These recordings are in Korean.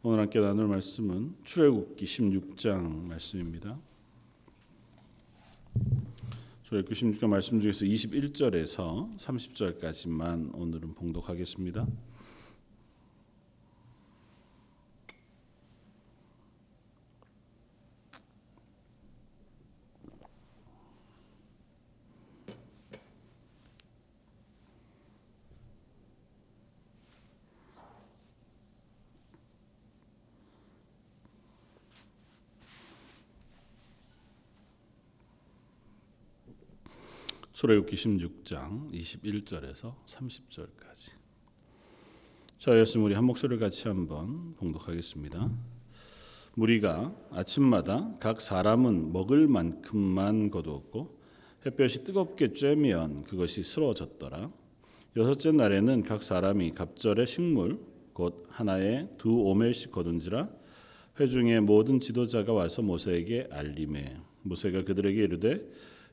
오늘 함께 나눌 말씀은 출애굽기 16장 말씀입니다. 출애굽기 16장 말씀 중에서 21절에서 30절까지만 오늘은 봉독하겠습니다. 출애굽기 16장 21절에서 30절까지. 저였으면 우리 한 목소리를 같이 한번 봉독하겠습니다. 무리가 아침마다 각 사람은 먹을 만큼만 거두었고 햇볕이 뜨겁게 쬐면 그것이 쓰러졌더라. 여섯째 날에는 각 사람이 갑절의 식물 곧 하나에 두 오멜씩 거둔지라 회중의 모든 지도자가 와서 모세에게 알림해 모세가 그들에게 이르되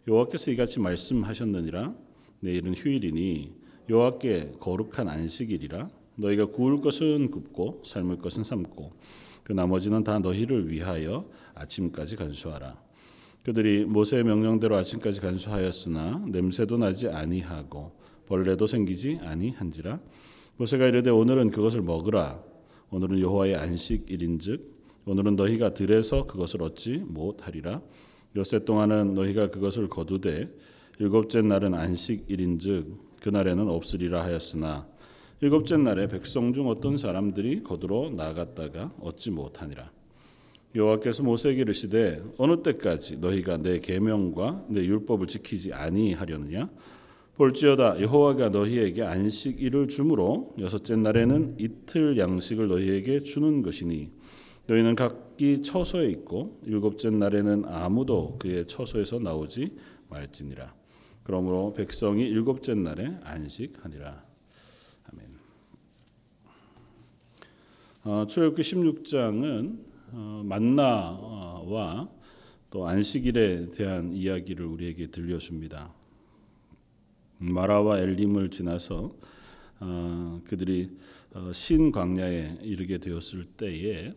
여호와께서 이같이 말씀하셨느니라. 내일은 휴일이니 여호와께 거룩한 안식일이라. 너희가 구울 것은 굽고 삶을 것은 삶고 그 나머지는 다 너희를 위하여 아침까지 간수하라. 그들이 모세의 명령대로 아침까지 간수하였으나 냄새도 나지 아니하고 벌레도 생기지 아니한지라. 모세가 이르되 오늘은 그것을 먹으라. 오늘은 여호와의 안식일인즉 오늘은 너희가 들에서 그것을 얻지 못하리라 엿새 동안은 너희가 그것을 거두되 일곱째 날은 안식일인즉 그날에는 없으리라 하였으나 일곱째 날에 백성 중 어떤 사람들이 거두러 나갔다가 얻지 못하니라. 여호와께서 모세에게 이르시되 어느 때까지 너희가 내 계명과 내 율법을 지키지 아니하려느냐? 볼지어다 여호와가 너희에게 안식일을 주므로 여섯째 날에는 이틀 양식을 너희에게 주는 것이니 너희는 각 기 처소에 있고 일곱째 날에는 아무도 그의 처소에서 나오지 말지니라. 그러므로 백성이 일곱째 날에 안식하니라. 아멘. 어, 출애굽기 16장은 어, 만나와 또 안식일에 대한 이야기를 우리에게 들려줍니다. 마라와 엘림을 지나서 어, 그들이 어, 신 광야에 이르게 되었을 때에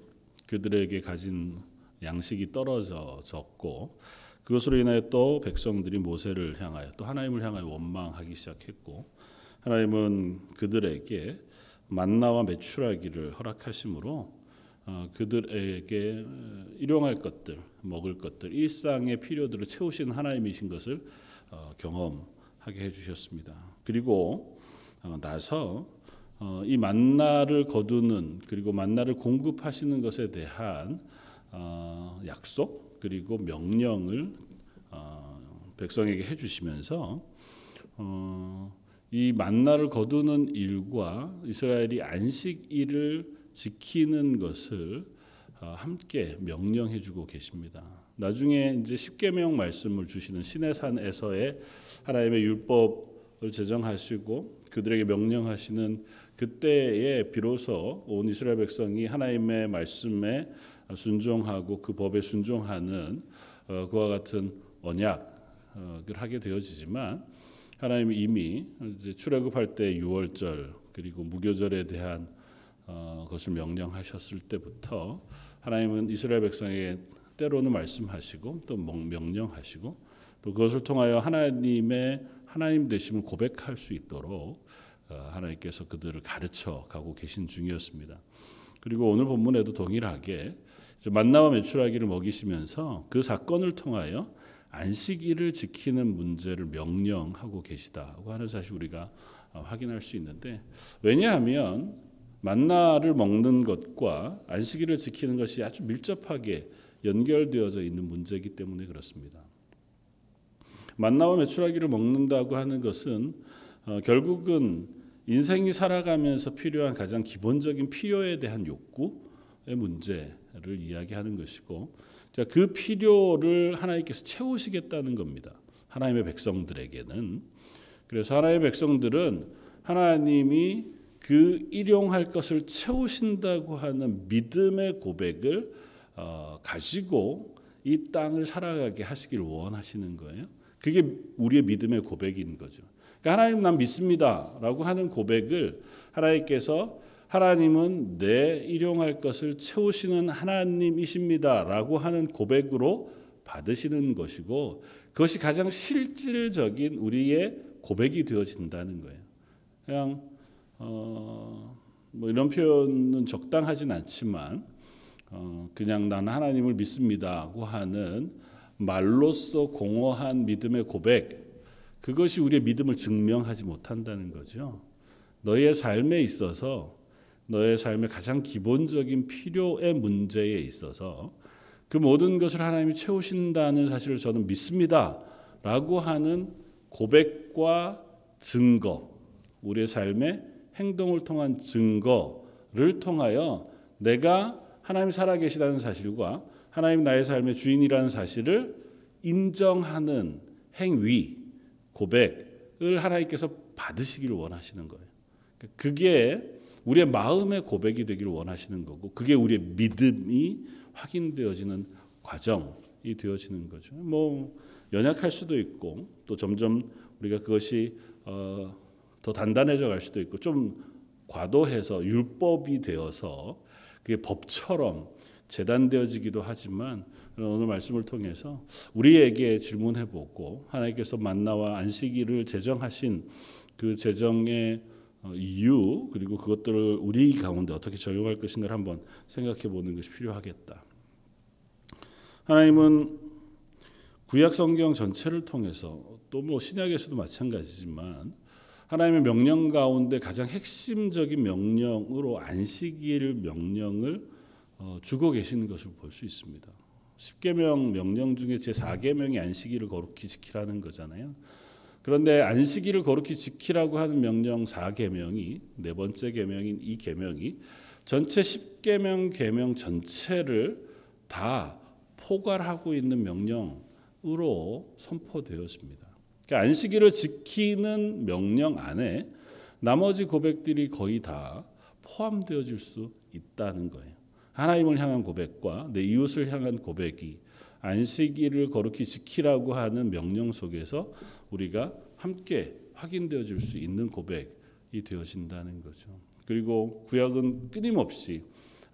그들에게 가진 양식이 떨어졌고 그것으로 인하여 또 백성들이 모세를 향하여 또 하나님을 향하여 원망하기 시작했고 하나님은 그들에게 만나와 매출하기를 허락하심으로 어, 그들에게 일용할 것들, 먹을 것들, 일상의 필요들을 채우신 하나님이신 것을 어, 경험하게 해주셨습니다. 그리고 어, 나서 이 만나를 거두는 그리고 만나를 공급하시는 것에 대한 약속 그리고 명령을 백성에게 해주시면서 이 만나를 거두는 일과 이스라엘이 안식일을 지키는 것을 어, 함께 명령해 주고 계십니다. 나중에 이제 십계명 말씀을 주시는 시내산에서의 하나님의 율법을 제정하시고 그들에게 명령하시는 그때에 비로소 온 이스라엘 백성이 하나님의 말씀에 순종하고 그 법에 순종하는 어, 그와 같은 언약을 하게 되어지지만 하나님이 이미 출애굽할 때 유월절 그리고 무교절에 대한 어, 것을 명령하셨을 때부터 하나님은 이스라엘 백성에게 때로는 말씀하시고 또 명령하시고 또 그것을 통하여 하나님의 하나님 되심을 고백할 수 있도록 어, 하나님께서 그들을 가르쳐 가고 계신 중이었습니다. 그리고 오늘 본문에도 동일하게 만나와 매출하기를 먹이시면서 그 사건을 통하여 안식일을 지키는 문제를 명령하고 계시다고 하는 사실 우리가 어, 확인할 수 있는데 왜냐하면 만나를 먹는 것과 안식일을 지키는 것이 아주 밀접하게 연결되어져 있는 문제이기 때문에 그렇습니다. 만나와 메추라기를 먹는다고 하는 것은 어, 결국은 인생이 살아가면서 필요한 가장 기본적인 필요에 대한 욕구의 문제를 이야기하는 것이고 그 필요를 하나님께서 채우시겠다는 겁니다. 하나님의 백성들에게는 그래서 하나님의 백성들은 하나님이 그 일용할 것을 채우신다고 하는 믿음의 고백을 어, 가지고 이 땅을 살아가게 하시길 원하시는 거예요. 그게 우리의 믿음의 고백인 거죠. 그러니까 하나님 난 믿습니다라고 하는 고백을 하나님께서 하나님은 내 일용할 것을 채우시는 하나님이십니다라고 하는 고백으로 받으시는 것이고 그것이 가장 실질적인 우리의 고백이 되어진다는 거예요. 그냥 어, 뭐 이런 표현은 적당하진 않지만 어, 그냥 나는 하나님을 믿습니다고 하는 말로써 공허한 믿음의 고백 그것이 우리의 믿음을 증명하지 못한다는 거죠. 너의 삶에 있어서 너의 삶의 가장 기본적인 필요의 문제에 있어서 그 모든 것을 하나님이 채우신다는 사실을 저는 믿습니다 라고 하는 고백과 증거, 우리의 삶의 행동을 통한 증거를 통하여 내가 하나님 살아계시다는 사실과 하나님 나의 삶의 주인이라는 사실을 인정하는 행위, 고백을 하나님께서 받으시기를 원하시는 거예요. 그게 우리의 마음의 고백이 되기를 원하시는 거고, 그게 우리의 믿음이 확인되어지는 과정이 되어지는 거죠. 뭐 연약할 수도 있고, 또 점점 우리가 그것이 어, 더 단단해져 갈 수도 있고, 좀 과도해서 율법이 되어서 그게 법처럼 재단되어지기도 하지만 오늘 말씀을 통해서 우리에게 질문해보고 하나님께서 만나와 안식일을 제정하신 그 제정의 어, 이유 그리고 그것들을 우리 가운데 어떻게 적용할 것인가를 한번 생각해 보는 것이 필요하겠다. 하나님은 구약 성경 전체를 통해서 또 뭐 신약에서도 마찬가지지만 하나님의 명령 가운데 가장 핵심적인 명령으로 안식일 명령을 어, 주고 계시는 것을 볼 수 있습니다. 10계명 명령 중에 제 4계명이 안식일을 거룩히 지키라는 거잖아요. 그런데 안식일을 거룩히 지키라고 하는 명령 4계명이 네 번째 계명인 이 계명이 전체 10계명 계명 전체를 다 포괄하고 있는 명령으로 선포되었습니다. 그러니까 안식일을 지키는 명령 안에 나머지 고백들이 거의 다 포함되어질 수 있다는 거예요. 하나님을 향한 고백과 내 이웃을 향한 고백이 안식일을 거룩히 지키라고 하는 명령 속에서 우리가 함께 확인되어질 수 있는 고백이 되어진다는 거죠. 그리고 구약은 끊임없이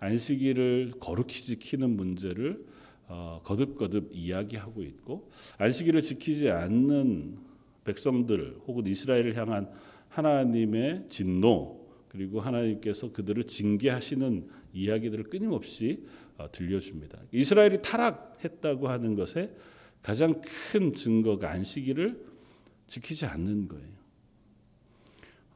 안식일을 거룩히 지키는 문제를 어, 거듭거듭 이야기하고 있고 안식일을 지키지 않는 백성들 혹은 이스라엘을 향한 하나님의 진노 그리고 하나님께서 그들을 징계하시는 이야기들을 끊임없이 어, 들려줍니다. 이스라엘이 타락했다고 하는 것에 가장 큰 증거가 안식일을 지키지 않는 거예요.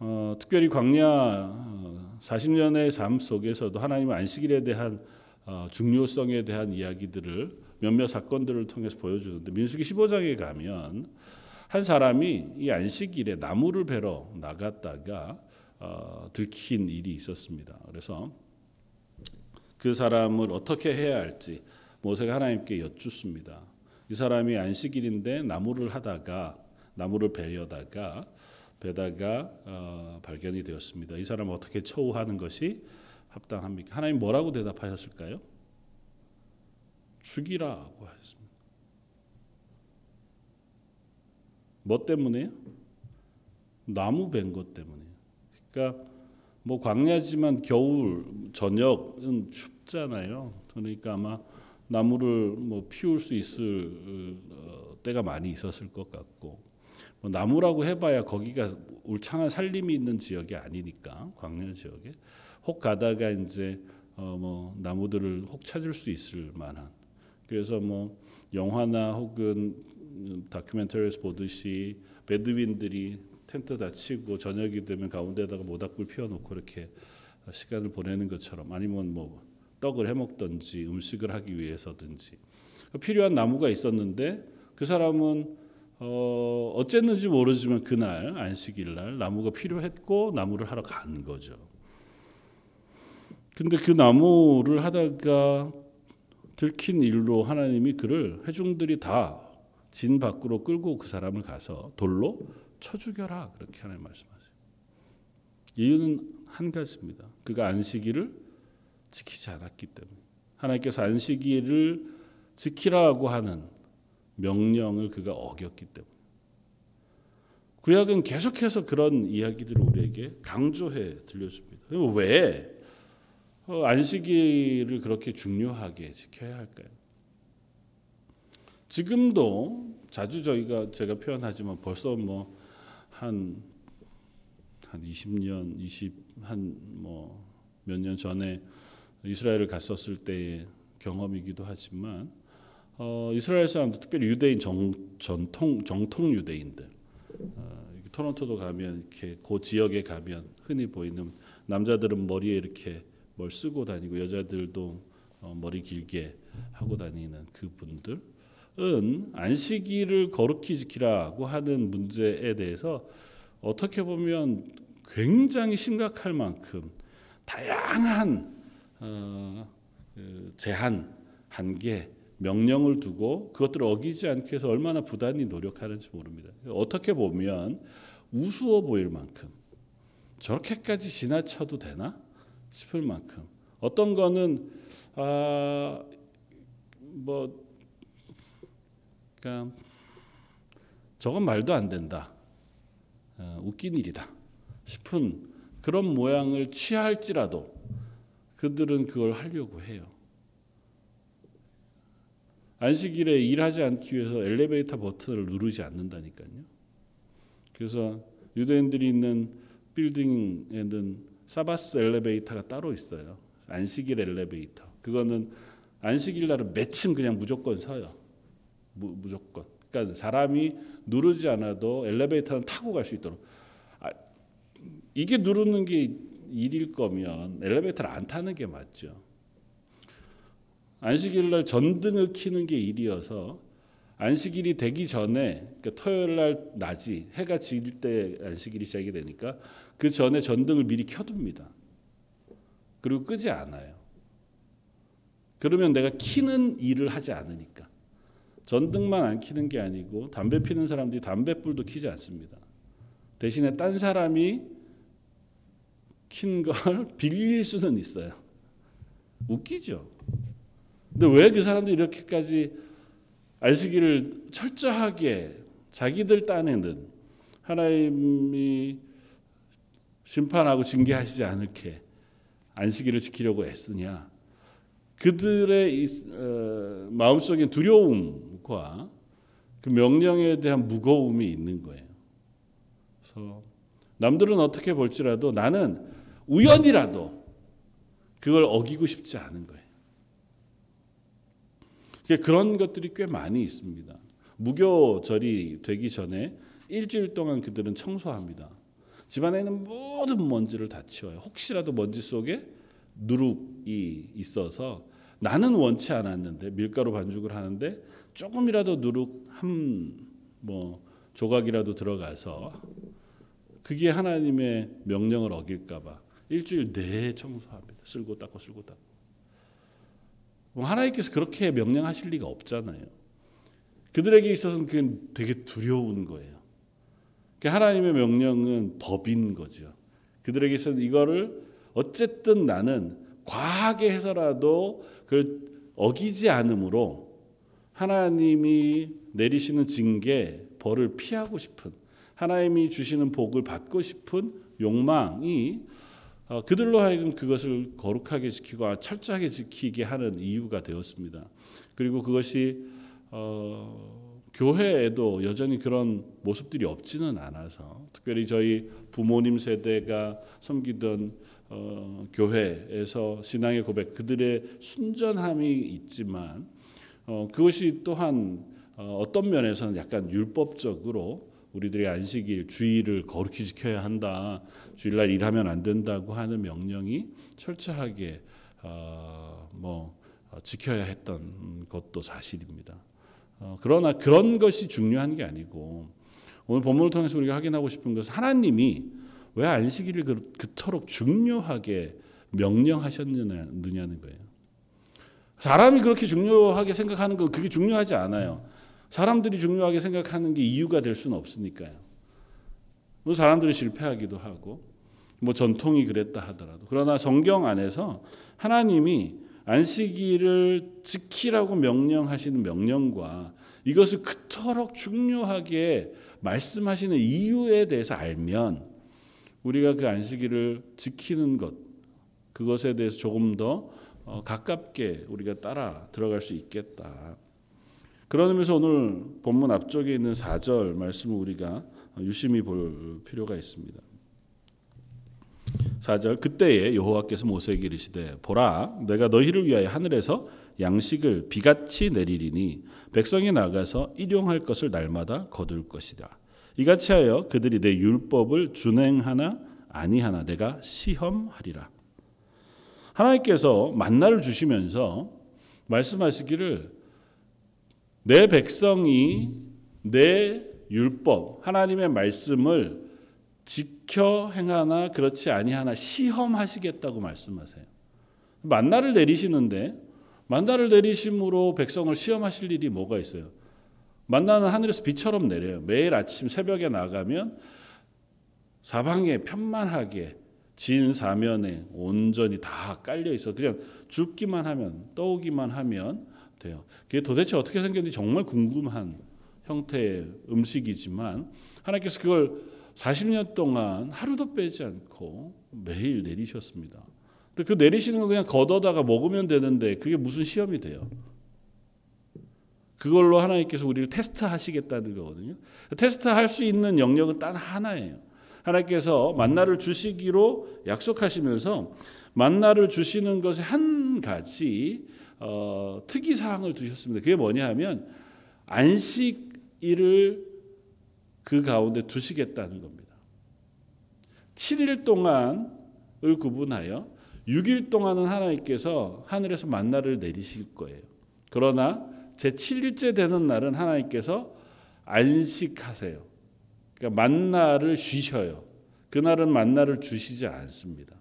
어, 특별히 광야 40년의 어, 삶 속에서도 하나님은 안식일에 대한 어, 중요성에 대한 이야기들을 몇몇 사건들을 통해서 보여주는데 민수기 15장에 가면 한 사람이 이 안식일에 나무를 베러 나갔다가 어, 들킨 일이 있었습니다. 그래서 그 사람을 어떻게 해야 할지 모세가 하나님께 여쭙습니다. 이 사람이 안식일인데 나무를 하다가 나무를 베려다가 베다가 어, 발견이 되었습니다. 이 사람 어떻게 처우하는 것이 합당합니까? 하나님 뭐라고 대답하셨을까요? 죽이라고 하셨습니다. 뭐 때문에요? 나무 벤것 때문에요. 그러니까 뭐 광야지만 겨울 저녁은 춥잖아요. 그러니까 아마 나무를 뭐 피울 수 있을 어, 때가 많이 있었을 것 같고. 뭐 나무라고 해봐야 거기가 울창한 산림이 있는 지역이 아니니까 광야 지역에. 혹 가다가 이제 어 뭐 나무들을 혹 찾을 수 있을 만한. 그래서 뭐 영화나 혹은 다큐멘터리에서 보듯이 베드윈들이 텐트 다 치고 저녁이 되면 가운데다가 모닥불 피워놓고 이렇게 시간을 보내는 것처럼 아니면 뭐 떡을 해 먹든지 음식을 하기 위해서든지 필요한 나무가 있었는데 그 사람은 어 어쨌는지 모르지만 그날 안식일 날 나무가 필요했고 나무를 하러 간 거죠. 근데 그 나무를 하다가 들킨 일로 하나님이 그를 회중들이 다 진 밖으로 끌고 그 사람을 가서 돌로 쳐 죽여라 그렇게 하나님 말씀하세요. 이유는 한 가지입니다. 그가 안식일을 지키지 않았기 때문에 하나님께서 안식일을 지키라고 하는 명령을 그가 어겼기 때문에 구약은 계속해서 그런 이야기들을 우리에게 강조해 들려줍니다. 왜 어, 안식일을 그렇게 중요하게 지켜야 할까요? 지금도 자주 저희가 제가 표현하지만 벌써 뭐 한 한 20년, 20 한뭐 몇 년 전에 이스라엘을 갔었을 때의 경험이기도 하지만 어, 이스라엘 사람들 특별히 유대인 정, 전통 정통 유대인들 어, 토론토도 가면 이렇게 그 지역에 가면 흔히 보이는 남자들은 머리에 이렇게 뭘 쓰고 다니고 여자들도 어, 머리 길게 하고 다니는 그분들 은 안식일을 거룩히 지키라고 하는 문제에 대해서 어떻게 보면 굉장히 심각할 만큼 다양한 어, 그 제한, 한계, 명령을 두고 그것들을 어기지 않기 위해서 얼마나 부단히 노력하는지 모릅니다. 어떻게 보면 우스워 보일 만큼 저렇게까지 지나쳐도 되나 싶을 만큼 어떤 거는 아뭐 그러니까 저건 말도 안 된다. 어, 웃긴 일이다 싶은 그런 모양을 취할지라도 그들은 그걸 하려고 해요. 안식일에 일하지 않기 위해서 엘리베이터 버튼을 누르지 않는다니까요. 그래서 유대인들이 있는 빌딩에는 사바스 엘리베이터가 따로 있어요. 안식일 엘리베이터. 그거는 안식일 날은 매층 그냥 무조건 서요. 무, 무조건. 그러니까 사람이 누르지 않아도 엘리베이터는 타고 갈 수 있도록. 아, 이게 누르는 게 일일 거면 엘리베이터를 안 타는 게 맞죠. 안식일 날 전등을 켜는 게 일이어서 안식일이 되기 전에 그러니까 토요일 날 낮이 해가 질 때 안식일이 시작이 되니까 그 전에 전등을 미리 켜둡니다. 그리고 끄지 않아요. 그러면 내가 키는 일을 하지 않으니까 전등만 안 키는 게 아니고 담배 피는 사람들이 담배불도 키지 않습니다. 대신에 딴 사람이 킨 걸 빌릴 수는 있어요. 웃기죠. 근데 왜 그 사람들이 이렇게까지 안식일을 철저하게 자기들 딴에는 하나님이 심판하고 징계하시지 않을게 안식일을 지키려고 애쓰냐? 그들의 어, 마음속에 두려움 과 그 명령에 대한 무거움이 있는 거예요. 그래서 남들은 어떻게 볼지라도 나는 우연이라도 그걸 어기고 싶지 않은 거예요. 그런 것들이 꽤 많이 있습니다. 무교절이 되기 전에 일주일 동안 그들은 청소합니다. 집안에 있는 모든 먼지를 다 치워요. 혹시라도 먼지 속에 누룩이 있어서 나는 원치 않았는데 밀가루 반죽을 하는데 조금이라도 누룩 한 뭐 조각이라도 들어가서 그게 하나님의 명령을 어길까봐 일주일 내에 청소합니다. 쓸고 닦고 쓸고 닦고. 뭐 하나님께서 그렇게 명령하실 리가 없잖아요. 그들에게 있어서는 그게 되게 두려운 거예요. 그러니까 하나님의 명령은 법인 거죠. 그들에게서는 이거를 어쨌든 나는 과하게 해서라도 그걸 어기지 않으므로 하나님이 내리시는 징계, 벌을 피하고 싶은 하나님이 주시는 복을 받고 싶은 욕망이 어, 그들로 하여금 그것을 거룩하게 지키고 철저하게 지키게 하는 이유가 되었습니다. 그리고 그것이 어, 교회에도 여전히 그런 모습들이 없지는 않아서 특별히 저희 부모님 세대가 섬기던 어, 교회에서 신앙의 고백 그들의 순전함이 있지만 어, 그것이 또한 어, 어떤 면에서는 약간 율법적으로 우리들의 안식일 주일을 거룩히 지켜야 한다. 주일날 일하면 안 된다고 하는 명령이 철저하게 어, 뭐 어, 지켜야 했던 것도 사실입니다. 어, 그러나 그런 것이 중요한 게 아니고 오늘 본문을 통해서 우리가 확인하고 싶은 것은 하나님이 왜 안식일을 그, 그토록 중요하게 명령하셨느냐는 거예요. 사람이 그렇게 중요하게 생각하는 거 그게 중요하지 않아요. 사람들이 중요하게 생각하는 게 이유가 될 수는 없으니까요. 뭐 사람들이 실패하기도 하고 뭐 전통이 그랬다 하더라도 그러나 성경 안에서 하나님이 안식일을 지키라고 명령하시는 명령과 이것을 그토록 중요하게 말씀하시는 이유에 대해서 알면 우리가 그 안식일을 지키는 것 그것에 대해서 조금 더 어, 가깝게 우리가 따라 들어갈 수 있겠다. 그런 의미에서 오늘 본문 앞쪽에 있는 4절 말씀을 우리가 유심히 볼 필요가 있습니다. 4절 그때에 여호와께서 모세에게 이르시되 보라 내가 너희를 위하여 하늘에서 양식을 비같이 내리리니 백성이 나가서 일용할 것을 날마다 거둘 것이다. 이같이 하여 그들이 내 율법을 준행하나 아니하나 내가 시험하리라. 하나님께서 만나를 주시면서 말씀하시기를 내 백성이 내 율법 하나님의 말씀을 지켜 행하나 그렇지 아니하나 시험하시겠다고 말씀하세요. 만나를 내리시는데 만나를 내리심으로 백성을 시험하실 일이 뭐가 있어요? 만나는 하늘에서 비처럼 내려요. 매일 아침 새벽에 나가면 사방에 편만하게 진 사면에 온전히 다 깔려 있어. 그냥 줍기만 하면 떠오기만 하면 돼요. 그게 도대체 어떻게 생겼는지 정말 궁금한 형태의 음식이지만 하나님께서 그걸 40년 동안 하루도 빼지 않고 매일 내리셨습니다. 근데 그 내리시는 거 그냥 걷어다가 먹으면 되는데 그게 무슨 시험이 돼요? 그걸로 하나님께서 우리를 테스트하시겠다는 거거든요. 테스트할 수 있는 영역은 단 하나예요. 하나님께서 만나를 주시기로 약속하시면서 만나를 주시는 것에 한 가지 어, 특이 사항을 두셨습니다. 그게 뭐냐 하면 안식일을 그 가운데 두시겠다는 겁니다. 7일 동안을 구분하여 6일 동안은 하나님께서 하늘에서 만나를 내리실 거예요. 그러나 제 7일째 되는 날은 하나님께서 안식하세요. 그러니까 만나를 쉬셔요. 그날은 만나를 주시지 않습니다.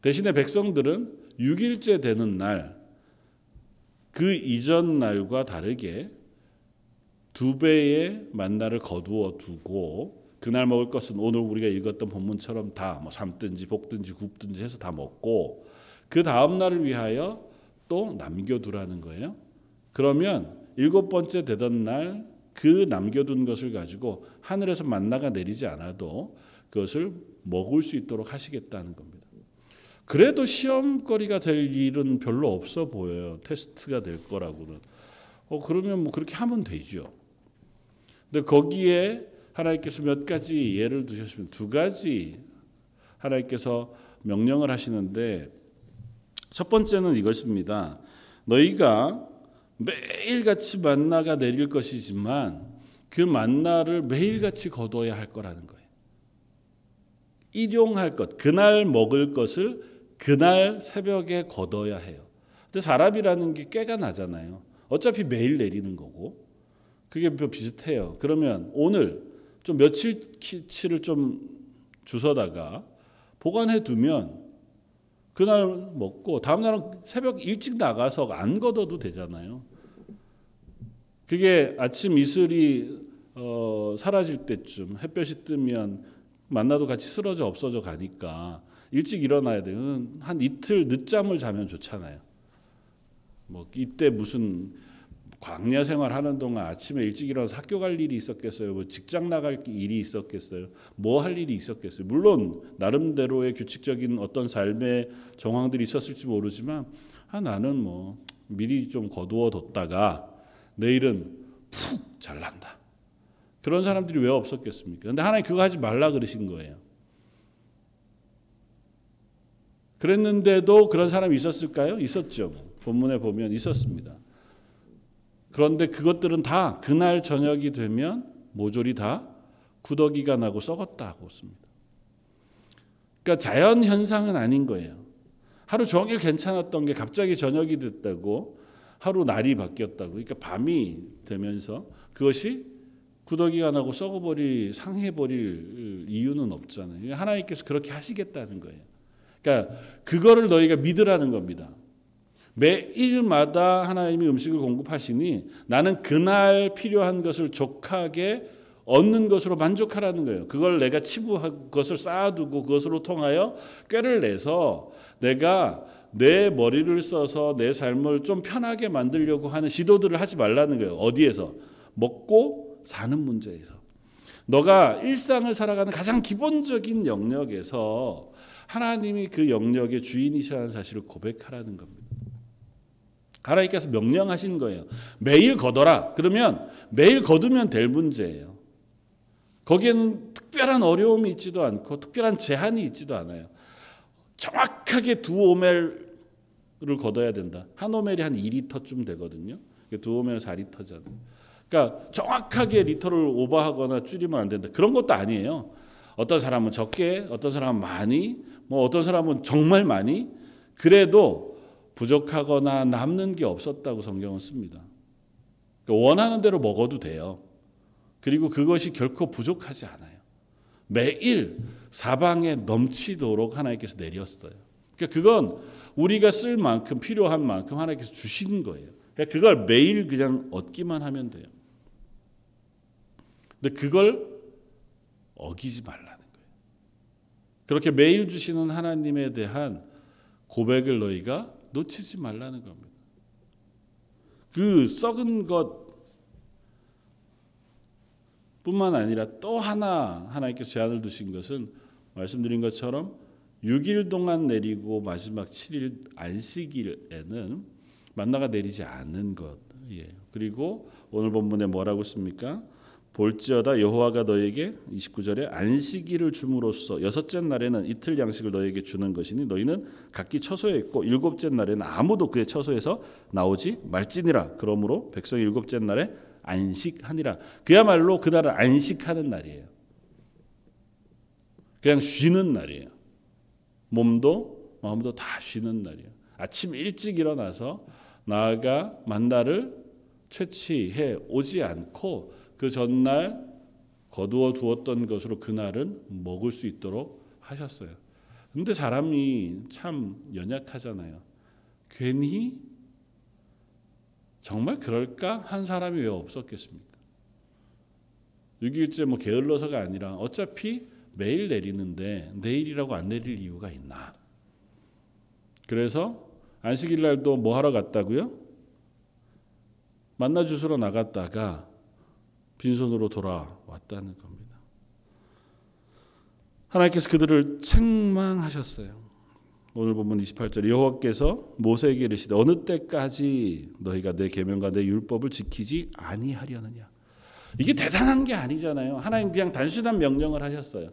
대신에 백성들은 6일째 되는 날, 그 이전 날과 다르게 두 배의 만나를 거두어 두고 그날 먹을 것은 오늘 우리가 읽었던 본문처럼 다뭐 삶든지 볶든지 굽든지 해서 다 먹고 그 다음 날을 위하여 또 남겨두라는 거예요. 그러면 일곱 번째 되던 날 그 남겨둔 것을 가지고 하늘에서 만나가 내리지 않아도 그것을 먹을 수 있도록 하시겠다는 겁니다. 그래도 시험거리가 될 일은 별로 없어 보여요. 테스트가 될 거라고는. 어, 그러면 뭐 그렇게 하면 되죠. 근데 거기에 하나님께서 몇 가지 예를 두셨으면 두 가지 하나님께서 명령을 하시는데 첫 번째는 이것입니다. 너희가 매일같이 만나가 내릴 것이지만 그 만나를 매일같이 거둬야 할 거라는 거예요. 일용할 것, 그날 먹을 것을 그날 새벽에 거둬야 해요. 근데 사람이라는 게 꾀가 나잖아요. 어차피 매일 내리는 거고. 그게 비슷해요. 그러면 오늘 좀 며칠치를 좀 주워다가 보관해 두면 그날 먹고 다음 날은 새벽 일찍 나가서 안 걷어도 되잖아요. 그게 아침 이슬이 어, 사라질 때쯤 햇볕이 뜨면 만나도 같이 쓰러져 없어져 가니까 일찍 일어나야 돼요. 한 이틀 늦잠을 자면 좋잖아요. 뭐 이때 무슨 광야 생활 하는 동안 아침에 일찍 일어나서 학교 갈 일이 있었겠어요? 뭐 직장 나갈 일이 있었겠어요? 뭐 할 일이 있었겠어요? 물론 나름대로의 규칙적인 어떤 삶의 정황들이 있었을지 모르지만 아 나는 뭐 미리 좀 거두어 뒀다가 내일은 푹 잘난다. 그런 사람들이 왜 없었겠습니까? 근데 하나님 그거 하지 말라 그러신 거예요. 그랬는데도 그런 사람이 있었을까요? 있었죠. 본문에 보면 있었습니다. 그런데 그것들은 다 그날 저녁이 되면 모조리 다 구더기가 나고 썩었다고 씁니다. 그러니까 자연 현상은 아닌 거예요. 하루 종일 괜찮았던 게 갑자기 저녁이 됐다고 하루 날이 바뀌었다고. 그러니까 밤이 되면서 그것이 구더기가 나고 썩어버리 상해버릴 이유는 없잖아요. 하나님께서 그렇게 하시겠다는 거예요. 그러니까 그거를 너희가 믿으라는 겁니다. 매일마다 하나님이 음식을 공급하시니 나는 그날 필요한 것을 족하게 얻는 것으로 만족하라는 거예요. 그걸 내가 치부한 것을 쌓아두고 그것으로 통하여 꾀를 내서 내가 내 머리를 써서 내 삶을 좀 편하게 만들려고 하는 시도들을 하지 말라는 거예요. 어디에서? 먹고 사는 문제에서. 너가 일상을 살아가는 가장 기본적인 영역에서 하나님이 그 영역의 주인이시라는 사실을 고백하라는 겁니다. 하나님께서 명령하신 거예요. 매일 거둬라. 그러면 매일 거두면 될 문제예요. 거기에는 특별한 어려움이 있지도 않고 특별한 제한이 있지도 않아요. 정확하게 두 오멜을 걷어야 된다. 한 오멜이 한 2리터쯤 되거든요. 두 오멜 4리터잖아요. 그러니까 정확하게 리터를 오버하거나 줄이면 안 된다. 그런 것도 아니에요. 어떤 사람은 적게, 어떤 사람은 많이, 뭐 어떤 사람은 정말 많이. 그래도 부족하거나 남는 게 없었다고 성경은 씁니다. 그러니까 원하는 대로 먹어도 돼요. 그리고 그것이 결코 부족하지 않아요. 매일 사방에 넘치도록 하나님께서 내렸어요. 그러니까 그건 우리가 쓸 만큼 필요한 만큼 하나님께서 주신 거예요. 그러니까 그걸 매일 그냥 얻기만 하면 돼요. 근데 그걸 어기지 말라는 거예요. 그렇게 매일 주시는 하나님에 대한 고백을 너희가 놓치지 말라는 겁니다. 그 썩은 것 뿐만 아니라 또 하나 하나님께서 제한을 두신 것은 말씀드린 것처럼 6일 동안 내리고 마지막 7일 안식일에는 만나가 내리지 않는 것이에요. 그리고 오늘 본문에 뭐라고 씁니까? 볼지어다 여호와가 너에게 29절에 안식일을 줌으로써 여섯째 날에는 이틀 양식을 너에게 주는 것이니 너희는 각기 처소에 있고 일곱째 날에는 아무도 그의 처소에서 나오지 말지니라. 그러므로 백성이 일곱째 날에 안식하니라. 그야말로 그날은 안식하는 날이에요. 그냥 쉬는 날이에요. 몸도 마음도 다 쉬는 날이에요. 아침 일찍 일어나서 나아가 만나를 채취해 오지 않고 그 전날 거두어 두었던 것으로 그날은 먹을 수 있도록 하셨어요. 근데 사람이 참 연약하잖아요. 괜히 정말 그럴까 한 사람이 왜 없었겠습니까? 6일째 뭐 게을러서가 아니라 어차피 매일 내리는데 내일이라고 안 내릴 이유가 있나? 그래서 안식일 날도 뭐 하러 갔다고요? 만나 주스러 나갔다가 빈손으로 돌아왔다는 겁니다. 하나님께서 그들을 책망하셨어요. 오늘 본문 28절 여호와께서 모세에게 이르시되 어느 때까지 너희가 내 계명과 내 율법을 지키지 아니하려느냐. 이게 대단한 게 아니잖아요. 하나님 그냥 단순한 명령을 하셨어요.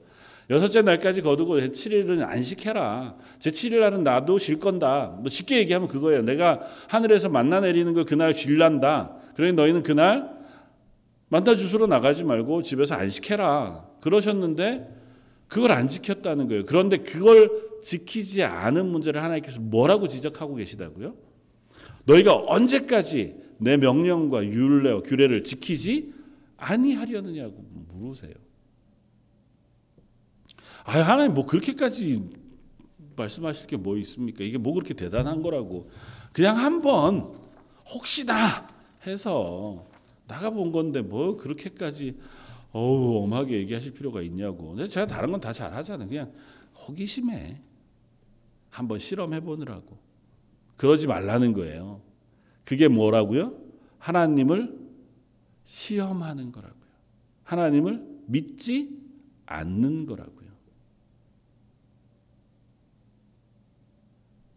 여섯째 날까지 거두고 제 7일은 안식해라. 제 7일 날은 나도 쉴 건다. 뭐 쉽게 얘기하면 그거예요. 내가 하늘에서 만나 내리는 걸 그날 쉴란다. 그러니 너희는 그날 만나 주스러 나가지 말고 집에서 안식해라. 그러셨는데 그걸 안 지켰다는 거예요. 그런데 그걸 지키지 않은 문제를 하나님께서 뭐라고 지적하고 계시다고요? 너희가 언제까지 내 명령과 율례와 규례를 지키지 아니하려느냐고 물으세요. 아, 하나님 뭐 그렇게까지 말씀하실 게 뭐 있습니까? 이게 뭐 그렇게 대단한 거라고. 그냥 한번 혹시나 해서 나가본 건데 뭐 그렇게까지 어우 엄하게 얘기하실 필요가 있냐고. 근데 제가 다른 건 다 잘하잖아요. 그냥 호기심에 한번 실험해 보느라고. 그러지 말라는 거예요. 그게 뭐라고요? 하나님을 시험하는 거라고요. 하나님을 믿지 않는 거라고요.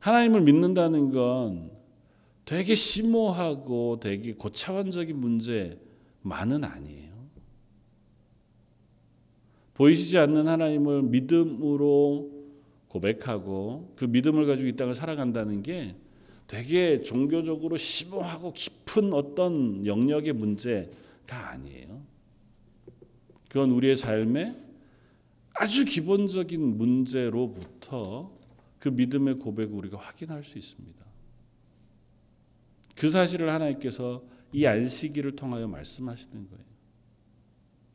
하나님을 믿는다는 건 되게 심오하고 되게 고차원적인 문제만은 아니에요. 보이시지 않는 하나님을 믿음으로 고백하고 그 믿음을 가지고 이 땅을 살아간다는 게 되게 종교적으로 심오하고 깊은 어떤 영역의 문제가 아니에요. 그건 우리의 삶의 아주 기본적인 문제로부터 그 믿음의 고백을 우리가 확인할 수 있습니다. 그 사실을 하나님께서 이 안식일을 통하여 말씀하시는 거예요.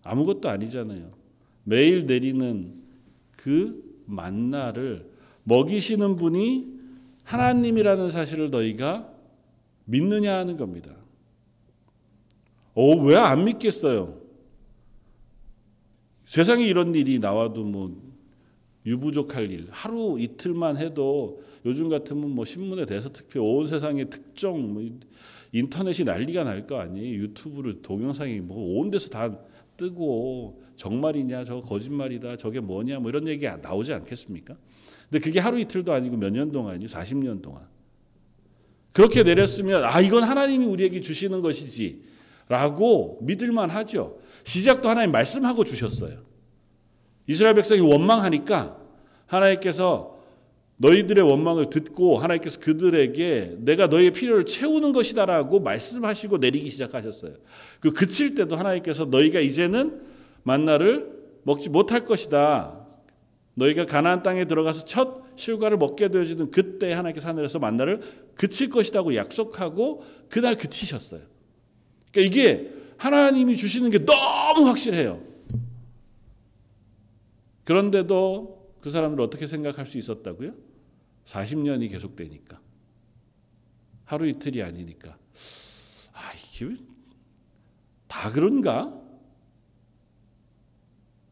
아무것도 아니잖아요. 매일 내리는 그 만나를 먹이시는 분이 하나님이라는 사실을 너희가 믿느냐 하는 겁니다. 어, 왜 안 믿겠어요? 세상에 이런 일이 나와도 뭐 유부족할 일 하루 이틀만 해도 요즘 같으면 뭐 신문에 대해서 특히 온 세상의 특정 뭐 인터넷이 난리가 날 거 아니에요. 유튜브를 동영상이 뭐 온 데서 다 뜨고 정말이냐 저 거짓말이다 저게 뭐냐 뭐 이런 얘기 나오지 않겠습니까? 근데 그게 하루 이틀도 아니고 몇 년 동안이요. 40년 동안. 그렇게 내렸으면 아 이건 하나님이 우리에게 주시는 것이지 라고 믿을만 하죠. 시작도 하나님 말씀하고 주셨어요. 이스라엘 백성이 원망하니까 하나님께서 너희들의 원망을 듣고 하나님께서 그들에게 내가 너희의 필요를 채우는 것이다라고 말씀하시고 내리기 시작하셨어요. 그 그칠 때도 하나님께서 너희가 이제는 만나를 먹지 못할 것이다. 너희가 가나안 땅에 들어가서 첫 실과를 먹게 되어지는 그때 하나님께서 하늘에서 만나를 그칠 것이라고 약속하고 그날 그치셨어요. 그러니까 이게 하나님이 주시는 게 너무 확실해요. 그런데도 그 사람들 어떻게 생각할 수 있었다고요? 40년이 계속되니까. 하루 이틀이 아니니까. 아, 이게 다 그런가?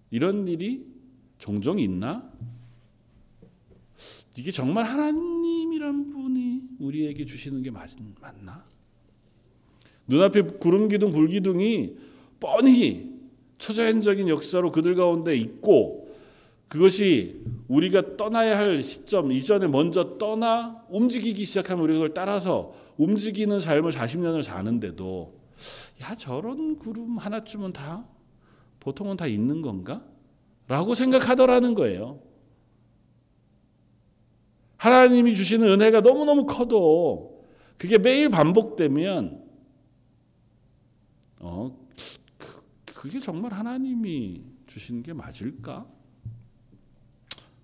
이런 일이 종종 있나? 이게 정말 하나님이란 분이 우리에게 주시는 게 맞, 맞나? 눈앞에 구름 기둥, 불 기둥이 뻔히 초자연적인 역사로 그들 가운데 있고 그것이 우리가 떠나야 할 시점 이전에 먼저 떠나 움직이기 시작하면 우리가 그걸 따라서 움직이는 삶을 40년을 사는데도 야 저런 구름 하나쯤은 다 보통은 다 있는 건가? 라고 생각하더라는 거예요. 하나님이 주시는 은혜가 너무너무 커도 그게 매일 반복되면 어, 그, 그게 정말 하나님이 주시는 게 맞을까?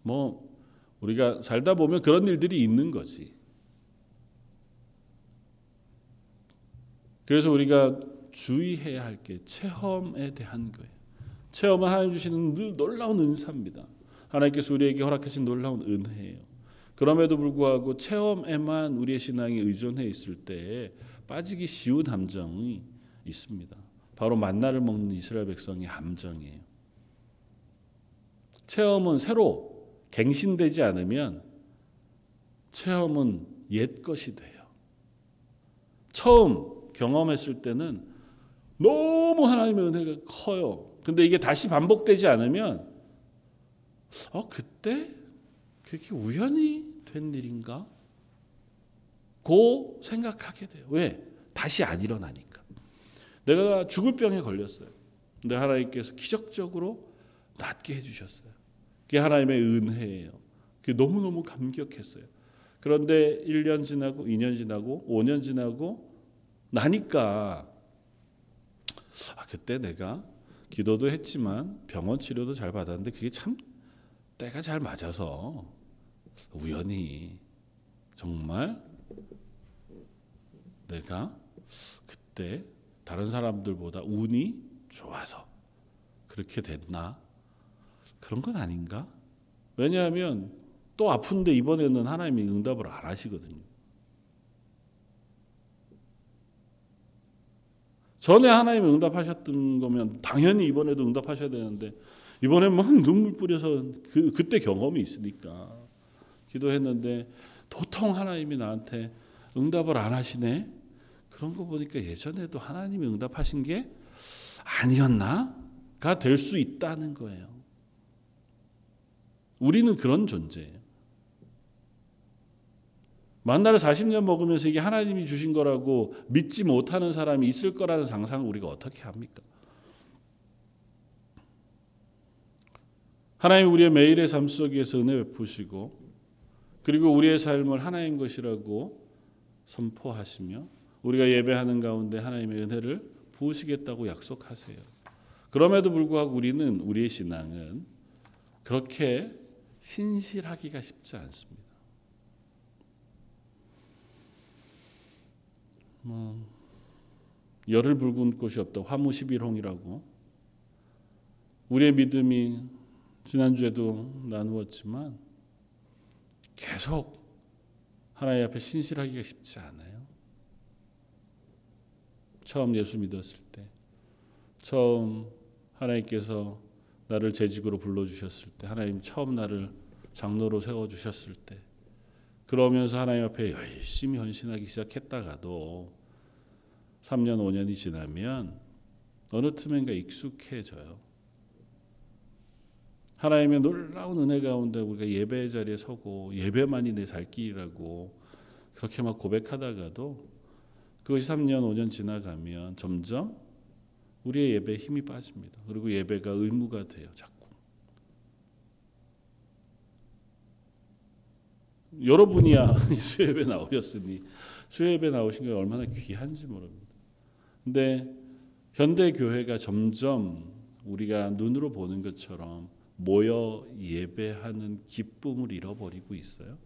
뭐 우리가 살다 보면 그런 일들이 있는 거지. 그래서 우리가 주의해야 할 게 체험에 대한 거예요. 체험은 하나님 주시는 늘 놀라운 은사입니다. 하나님께서 우리에게 허락하신 놀라운 은혜예요. 그럼에도 불구하고 체험에만 우리의 신앙이 의존해 있을 때 빠지기 쉬운 함정이 있습니다. 바로 만나를 먹는 이스라엘 백성의 함정이에요. 체험은 새로 갱신되지 않으면 체험은 옛 것이 돼요. 처음 경험했을 때는 너무 하나님의 은혜가 커요. 근데 이게 다시 반복되지 않으면 어 그때 그렇게 우연히 된 일인가? 고 생각하게 돼요. 왜? 다시 안 일어나니까. 내가 죽을 병에 걸렸어요. 근데 하나님께서 기적적으로 낫게 해주셨어요. 그게 하나님의 은혜예요. 그게 너무너무 감격했어요. 그런데 1년 지나고 2년 지나고 5년 지나고 나니까 아, 그때 내가 기도도 했지만 병원 치료도 잘 받았는데 그게 참 때가 잘 맞아서 우연히 정말 내가 그때 다른 사람들보다 운이 좋아서 그렇게 됐나? 그런 건 아닌가? 왜냐하면 또 아픈데 이번에는 하나님이 응답을 안 하시거든요. 전에 하나님이 응답하셨던 거면 당연히 이번에도 응답하셔야 되는데 이번에 막 눈물 뿌려서 그 그때 경험이 있으니까 기도했는데 도통 하나님이 나한테 응답을 안 하시네. 그런 거 보니까 예전에도 하나님이 응답하신 게 아니었나가 될 수 있다는 거예요. 우리는 그런 존재예요. 만나를 40년 먹으면서 이게 하나님이 주신 거라고 믿지 못하는 사람이 있을 거라는 상상을 우리가 어떻게 합니까? 하나님 우리의 매일의 삶 속에서 은혜 베푸시고 그리고 우리의 삶을 하나님 것이라고 선포하시며 우리가 예배하는 가운데 하나님의 은혜를 부으시겠다고 약속하세요. 그럼에도 불구하고 우리는 우리의 신앙은 그렇게 신실하기가 쉽지 않습니다. 뭐 열을 붉은 곳이 없다. 화무 11홍이라고 우리의 믿음이 지난주에도 나누었지만 계속 하나님 앞에 신실하기가 쉽지 않아요. 처음 예수 믿었을 때, 처음 하나님께서 나를 재직으로 불러주셨을 때 하나님 처음 나를 장로로 세워주셨을 때 그러면서 하나님 앞에 열심히 헌신하기 시작했다가도 3년 5년이 지나면 어느 틈엔가 익숙해져요. 하나님의 놀라운 은혜 가운데 우리가 예배의 자리에 서고 예배만이 내 살 길이라고 그렇게 막 고백하다가도 그것이 3년 5년 지나가면 점점 우리의 예배에 힘이 빠집니다. 그리고 예배가 의무가 돼요. 자꾸. 여러분이야 수예배 나오셨으니 수예배 나오신 게 얼마나 귀한지 모릅니다. 근데 현대 교회가 점점 우리가 눈으로 보는 것처럼 모여 예배하는 기쁨을 잃어버리고 있어요.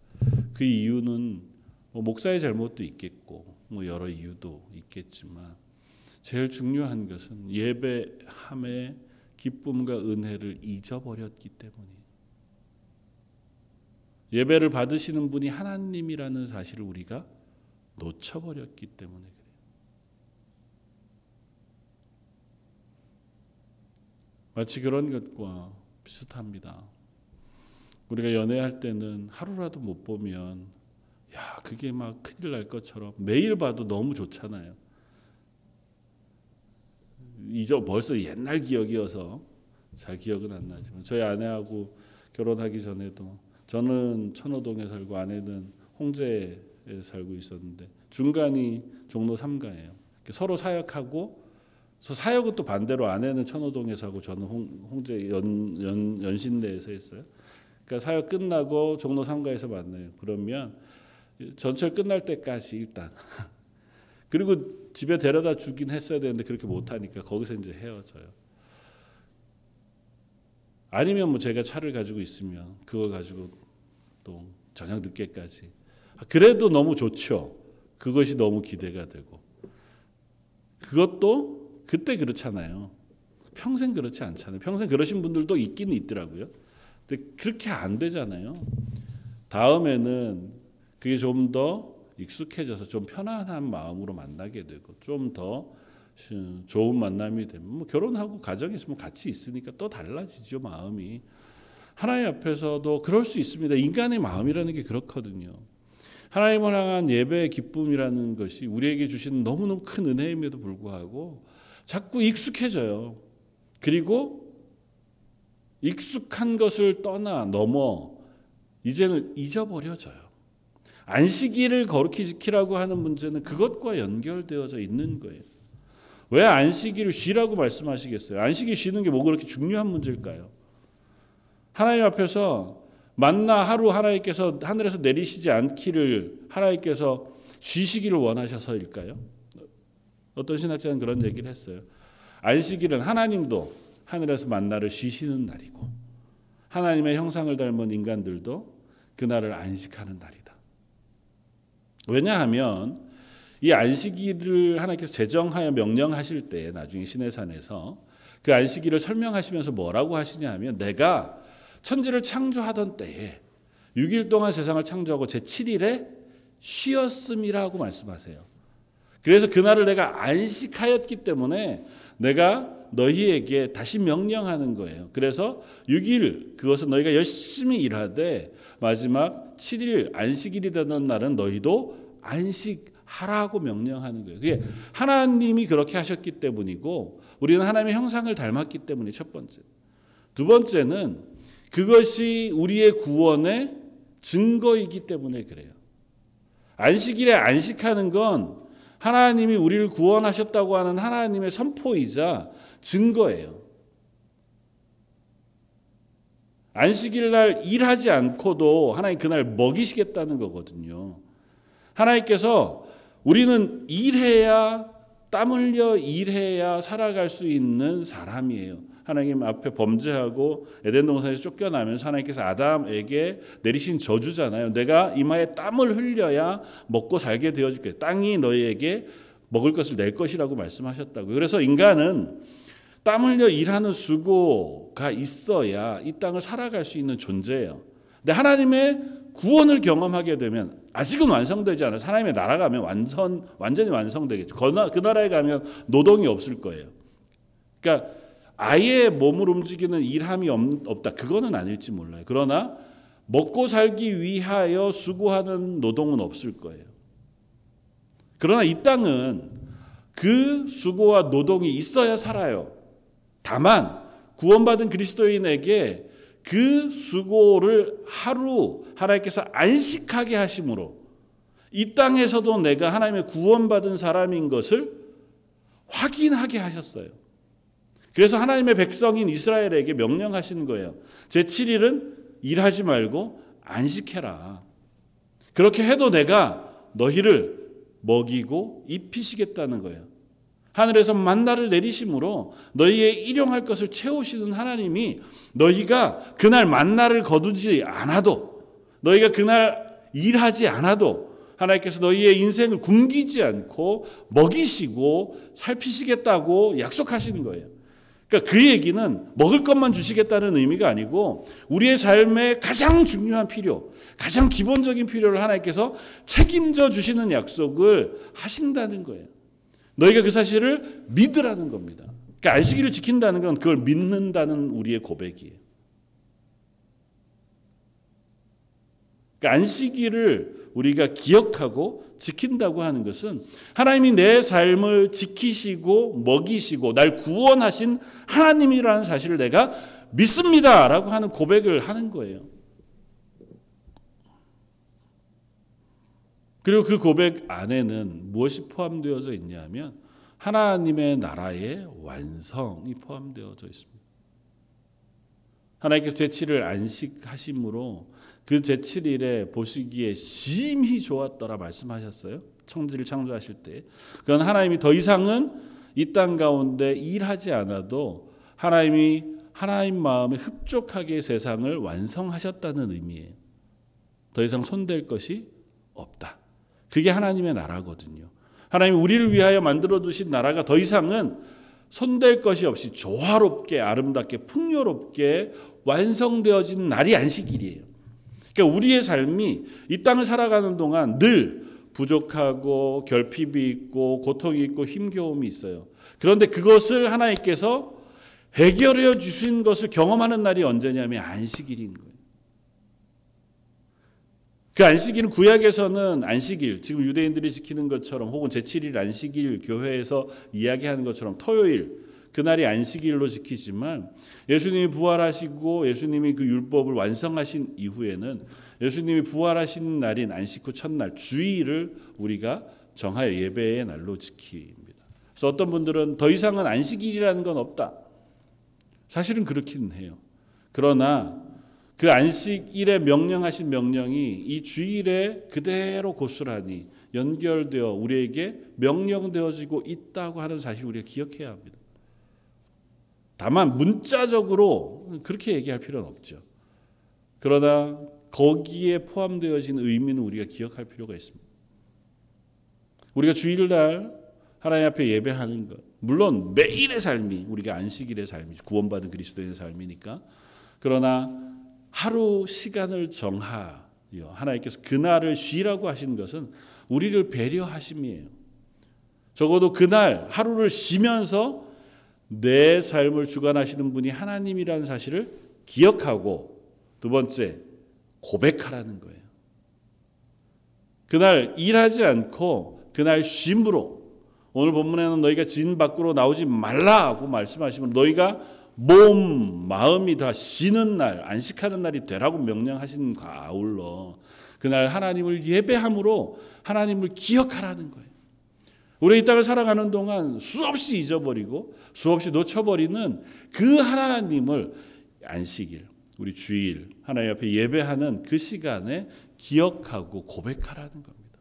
그 이유는 뭐 목사의 잘못도 있겠고 뭐 여러 이유도 있겠지만 제일 중요한 것은 예배함의 기쁨과 은혜를 잊어버렸기 때문이에요. 예배를 받으시는 분이 하나님이라는 사실을 우리가 놓쳐버렸기 때문에 그래요. 마치 그런 것과 비슷합니다. 우리가 연애할 때는 하루라도 못 보면 야 그게 막 큰일 날 것처럼 매일 봐도 너무 좋잖아요. 이저 벌써 옛날 기억이어서 잘 기억은 안 나지만 저희 아내하고 결혼하기 전에도 저는 천호동에 살고 아내는 홍제에 살고 있었는데 중간이 종로 3가예요. 서로 사역하고 사역은 또 반대로 아내는 천호동에 사고 저는 홍, 제 연, 연, 연신내에서 했어요. 그러니까 사역 끝나고 종로 3가에서 만나요. 그러면 전철 끝날 때까지 일단 그리고 집에 데려다 주긴 했어야 되는데 그렇게 못 하니까 거기서 이제 헤어져요. 아니면 뭐 제가 차를 가지고 있으면 그걸 가지고 또 저녁 늦게까지 그래도 너무 좋죠. 그것이 너무 기대가 되고 그것도 그때 그렇잖아요. 평생 그렇지 않잖아요. 평생 그러신 분들도 있기는 있더라고요. 근데 그렇게 안 되잖아요. 다음에는 그게 좀 더 익숙해져서 좀 편안한 마음으로 만나게 되고 좀 더 좋은 만남이 되면 뭐 결혼하고 가정이 있으면 같이 있으니까 또 달라지죠 마음이. 하나님 앞에서도 그럴 수 있습니다. 인간의 마음이라는 게 그렇거든요. 하나님을 향한 예배의 기쁨이라는 것이 우리에게 주시는 너무너무 큰 은혜임에도 불구하고 자꾸 익숙해져요. 그리고 익숙한 것을 떠나 넘어 이제는 잊어버려져요 안식일을 거룩히 지키라고 하는 문제는 그것과 연결되어져 있는 거예요. 왜 안식일을 쉬라고 말씀하시겠어요? 안식일 쉬는 게 뭐 그렇게 중요한 문제일까요? 하나님 앞에서 만나 하루 하나님께서 하늘에서 내리시지 않기를 하나님께서 쉬시기를 원하셔서일까요? 어떤 신학자는 그런 얘기를 했어요. 안식일은 하나님도 하늘에서 만나를 쉬시는 날이고 하나님의 형상을 닮은 인간들도 그날을 안식하는 날이다. 왜냐하면 이 안식일을 하나님께서 제정하여 명령하실 때 나중에 시내산에서 그 안식일을 설명하시면서 뭐라고 하시냐면 내가 천지를 창조하던 때에 6일 동안 세상을 창조하고 제 7일에 쉬었음이라고 말씀하세요. 그래서 그날을 내가 안식하였기 때문에 내가 너희에게 다시 명령하는 거예요. 그래서 6일 그것은 너희가 열심히 일하되 마지막 7일 안식일이 되는 날은 너희도 안식하라고 명령하는 거예요. 그게 하나님이 그렇게 하셨기 때문이고 우리는 하나님의 형상을 닮았기 때문에 첫 번째. 두 번째는 그것이 우리의 구원의 증거이기 때문에 그래요. 안식일에 안식하는 건 하나님이 우리를 구원하셨다고 하는 하나님의 선포이자 증거예요. 안식일 날 일하지 않고도 하나님 그날 먹이시겠다는 거거든요. 하나님께서 우리는 일해야 땀 흘려 일해야 살아갈 수 있는 사람이에요. 하나님 앞에 범죄하고 에덴 동산에서 쫓겨나면서 하나님께서 아담에게 내리신 저주잖아요. 내가 이마에 땀을 흘려야 먹고 살게 되어줄게. 땅이 너희에게 먹을 것을 낼 것이라고 말씀하셨다고. 그래서 인간은 땀 흘려 일하는 수고가 있어야 이 땅을 살아갈 수 있는 존재예요. 근데 하나님의 구원을 경험하게 되면 아직은 완성되지 않아요. 하나님의 나라 가면 완전 완전히 완성되겠죠. 그 나라에 가면 노동이 없을 거예요. 그러니까 아예 몸을 움직이는 일함이 없다. 그거는 아닐지 몰라요. 그러나 먹고 살기 위하여 수고하는 노동은 없을 거예요. 그러나 이 땅은 그 수고와 노동이 있어야 살아요. 다만 구원받은 그리스도인에게 그 수고를 하루 하나님께서 안식하게 하심으로 이 땅에서도 내가 하나님의 구원받은 사람인 것을 확인하게 하셨어요. 그래서 하나님의 백성인 이스라엘에게 명령하시는 거예요. 제7일은 일하지 말고 안식해라. 그렇게 해도 내가 너희를 먹이고 입히시겠다는 거예요. 하늘에서 만나를 내리심으로 너희의 일용할 것을 채우시는 하나님이 너희가 그날 만나를 거두지 않아도 너희가 그날 일하지 않아도 하나님께서 너희의 인생을 굶기지 않고 먹이시고 살피시겠다고 약속하시는 거예요. 그러니까 그 얘기는 먹을 것만 주시겠다는 의미가 아니고 우리의 삶의 가장 중요한 필요, 가장 기본적인 필요를 하나님께서 책임져 주시는 약속을 하신다는 거예요. 너희가 그 사실을 믿으라는 겁니다. 그러니까 안식일을 지킨다는 건 그걸 믿는다는 우리의 고백이에요. 그러니까 안식일을 우리가 기억하고 지킨다고 하는 것은 하나님이 내 삶을 지키시고 먹이시고 날 구원하신 하나님이라는 사실을 내가 믿습니다라고 하는 고백을 하는 거예요. 그리고 그 고백 안에는 무엇이 포함되어져 있냐면 하나님의 나라의 완성이 포함되어져 있습니다. 하나님께서 제7을 안식하심으로 그 제7일에 보시기에 심히 좋았더라 말씀하셨어요. 청지를 창조하실 때. 그건 하나님이 더 이상은 이 땅 가운데 일하지 않아도 하나님이 하나님 마음에 흡족하게 세상을 완성하셨다는 의미예요. 더 이상 손댈 것이 없다. 그게 하나님의 나라거든요. 하나님 우리를 위하여 만들어 두신 나라가 더 이상은 손댈 것이 없이 조화롭게 아름답게 풍요롭게 완성되어진 날이 안식일이에요. 그러니까 우리의 삶이 이 땅을 살아가는 동안 늘 부족하고 결핍이 있고 고통이 있고 힘겨움이 있어요. 그런데 그것을 하나님께서 해결해 주신 것을 경험하는 날이 언제냐면 안식일인 거예요. 그 안식일은 구약에서는 안식일, 지금 유대인들이 지키는 것처럼 혹은 제7일 안식일 교회에서 이야기하는 것처럼 토요일, 그날이 안식일로 지키지만 예수님이 부활하시고 예수님이 그 율법을 완성하신 이후에는 예수님이 부활하신 날인 안식 후 첫날 주일을 우리가 정하여 예배의 날로 지킵니다. 그래서 어떤 분들은 더 이상은 안식일이라는 건 없다. 사실은 그렇기는 해요. 그러나 그 안식일에 명령하신 명령이 이 주일에 그대로 고스란히 연결되어 우리에게 명령되어지고 있다고 하는 사실 우리가 기억해야 합니다. 다만 문자적으로 그렇게 얘기할 필요는 없죠. 그러나 거기에 포함되어진 의미는 우리가 기억할 필요가 있습니다. 우리가 주일날 하나님 앞에 예배하는 것, 물론 매일의 삶이 우리가 안식일의 삶이 구원받은 그리스도의 삶이니까 그러나 하루 시간을 정하여 하나님께서 그날을 쉬라고 하시는 것은 우리를 배려하심이에요. 적어도 그날 하루를 쉬면서 내 삶을 주관하시는 분이 하나님이라는 사실을 기억하고 두 번째 고백하라는 거예요. 그날 일하지 않고 그날 쉼으로 오늘 본문에는 너희가 진 밖으로 나오지 말라고 말씀하시면 너희가 몸, 마음이 다 쉬는 날, 안식하는 날이 되라고 명령하신 가 아울러 그날 하나님을 예배함으로 하나님을 기억하라는 거예요. 우리 이 땅을 살아가는 동안 수없이 잊어버리고 수없이 놓쳐버리는 그 하나님을 안식일, 우리 주일, 하나님 앞에 예배하는 그 시간에 기억하고 고백하라는 겁니다.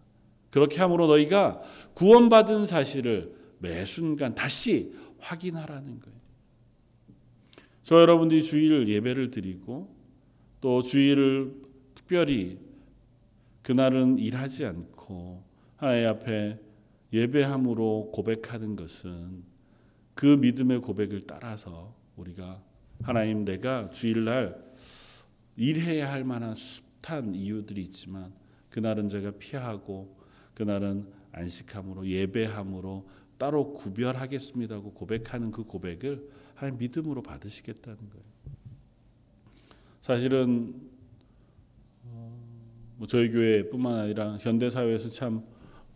그렇게 함으로 너희가 구원받은 사실을 매 순간 다시 확인하라는 거예요. 저 여러분들이 주일 예배를 드리고 또 주일을 특별히 그날은 일하지 않고 하나님 앞에 예배함으로 고백하는 것은 그 믿음의 고백을 따라서 우리가 하나님 내가 주일날 일해야 할 만한 숱한 이유들이 있지만 그날은 제가 피하고 그날은 안식함으로 예배함으로 따로 구별하겠습니다고 고백하는 그 고백을 하나님 믿음으로 받으시겠다는 거예요. 사실은 어, 뭐 저희 교회뿐만 아니라 현대 사회에서 참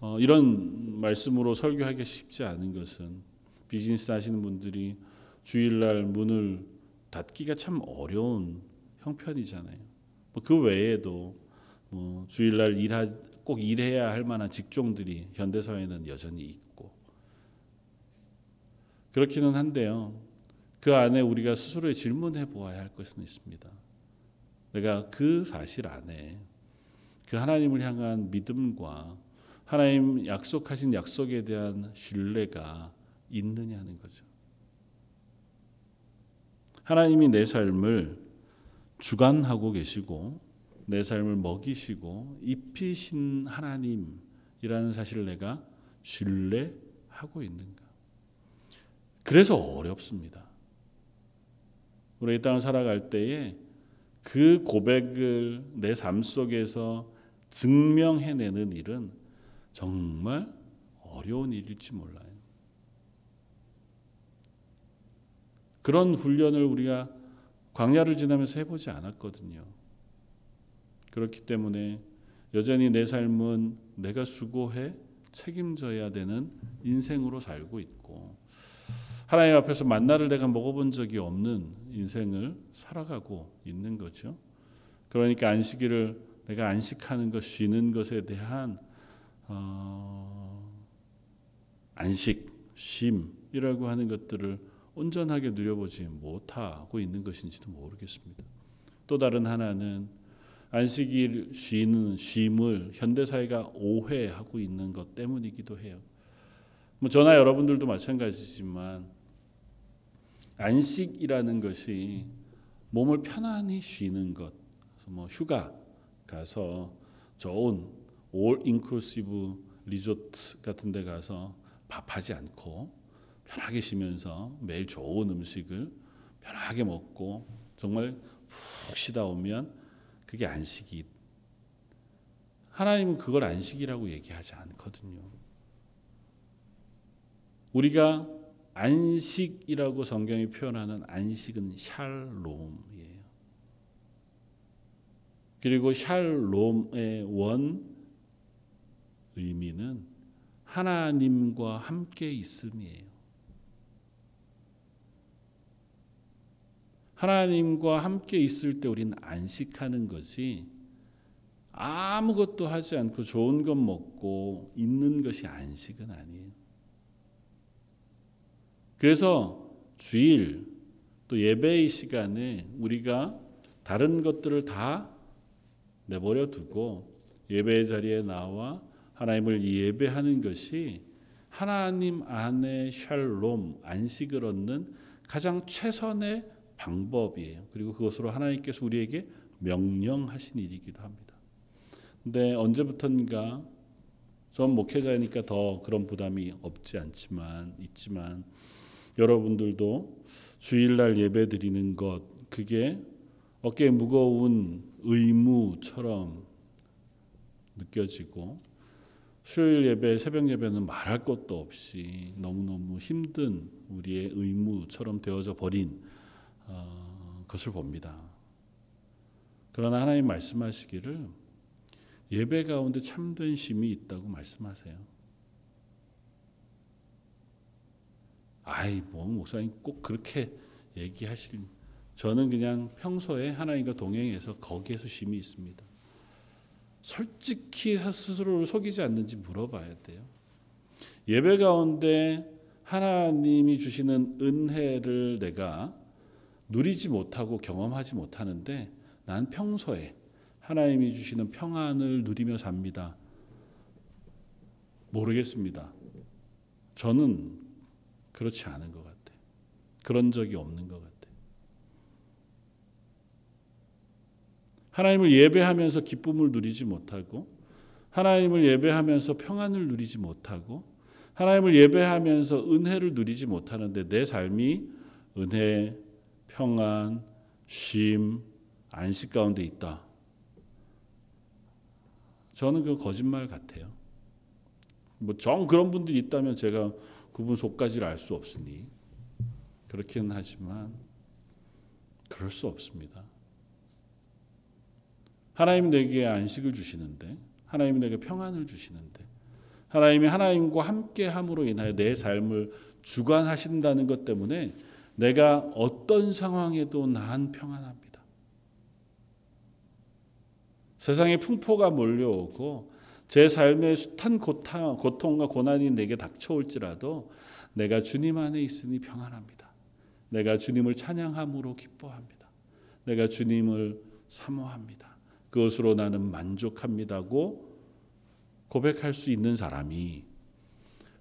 어, 이런 말씀으로 설교하기 쉽지 않은 것은 비즈니스 하시는 분들이 주일날 문을 닫기가 참 어려운 형편이잖아요. 뭐 그 외에도 뭐 주일날 일하 꼭 일해야 할 만한 직종들이 현대 사회는 여전히 있고 그렇기는 한데요. 그 안에 우리가 스스로의 질문해 보아야 할 것은 있습니다. 내가 그 사실 안에 그 하나님을 향한 믿음과 하나님 약속하신 약속에 대한 신뢰가 있느냐는 거죠. 하나님이 내 삶을 주관하고 계시고 내 삶을 먹이시고 입히신 하나님이라는 사실을 내가 신뢰하고 있는가? 그래서 어렵습니다. 우리 이 땅을 살아갈 때에 그 고백을 내 삶 속에서 증명해내는 일은 정말 어려운 일일지 몰라요. 그런 훈련을 우리가 광야를 지나면서 해보지 않았거든요. 그렇기 때문에 여전히 내 삶은 내가 수고해 책임져야 되는 인생으로 살고 있고 하나님 앞에서 만나를 내가 먹어본 적이 없는 인생을 살아가고 있는 거죠. 그러니까 안식일을 내가 안식하는 것, 쉬는 것에 대한 어, 안식, 쉼이라고 하는 것들을 온전하게 누려보지 못하고 있는 것인지도 모르겠습니다. 또 다른 하나는 안식일 쉬는 쉼을 현대 사회가 오해하고 있는 것 때문이기도 해요. 뭐 저나 여러분들도 마찬가지지만 안식이라는 것이 몸을 편안히 쉬는 것, 뭐 휴가 가서 좋은 올 인클루시브 리조트 같은 데 가서 밥하지 않고 편하게 쉬면서 매일 좋은 음식을 편하게 먹고 정말 푹 쉬다 오면 그게 안식이 하나님은 그걸 안식이라고 얘기하지 않거든요. 우리가 안식이라고 성경이 표현하는 안식은 샬롬이에요. 그리고 샬롬의 원 의미는 하나님과 함께 있음이에요. 하나님과 함께 있을 때 우리는 안식하는 것이 아무것도 하지 않고 좋은 것 먹고 있는 것이 안식은 아니에요. 그래서 주일 또 예배의 시간에 우리가 다른 것들을 다 내버려 두고 예배의 자리에 나와 하나님을 예배하는 것이 하나님 안에 샬롬 안식을 얻는 가장 최선의 방법이에요. 그리고 그것으로 하나님께서 우리에게 명령하신 일이기도 합니다. 근데 언제부턴가 전 목회자니까 더 그런 부담이 없지 않지만 있지만 여러분들도 주일날 예배 드리는 것 그게 어깨 무거운 의무처럼 느껴지고 수요일 예배, 새벽 예배는 말할 것도 없이 너무너무 힘든 우리의 의무처럼 되어져 버린 어, 것을 봅니다. 그러나 하나님 말씀하시기를 예배 가운데 참된 심이 있다고 말씀하세요. 아이 뭐 목사님 꼭 그렇게 얘기하실 저는 그냥 평소에 하나님과 동행해서 거기에서 심이 있습니다. 솔직히 스스로를 속이지 않는지 물어봐야 돼요. 예배 가운데 하나님이 주시는 은혜를 내가 누리지 못하고 경험하지 못하는데 난 평소에 하나님이 주시는 평안을 누리며 삽니다. 모르겠습니다. 저는 그렇지 않은 것 같아. 그런 적이 없는 것 같아. 하나님을 예배하면서 기쁨을 누리지 못하고 하나님을 예배하면서 평안을 누리지 못하고 하나님을 예배하면서 은혜를 누리지 못하는데 내 삶이 은혜, 평안, 쉼, 안식 가운데 있다. 저는 그 거짓말 같아요. 뭐 정 그런 분들이 있다면 제가 그분 속까지를 알 수 없으니 그렇긴 하지만 그럴 수 없습니다. 하나님 내게 안식을 주시는데 하나님 내게 평안을 주시는데 하나님이 하나님과 함께 함으로 인하여 내 삶을 주관하신다는 것 때문에 내가 어떤 상황에도 난 평안합니다. 세상에 풍포가 몰려오고 제 삶에 숱한 고통과 고난이 내게 닥쳐올지라도 내가 주님 안에 있으니 평안합니다. 내가 주님을 찬양함으로 기뻐합니다. 내가 주님을 사모합니다. 그것으로 나는 만족합니다고 고백할 수 있는 사람이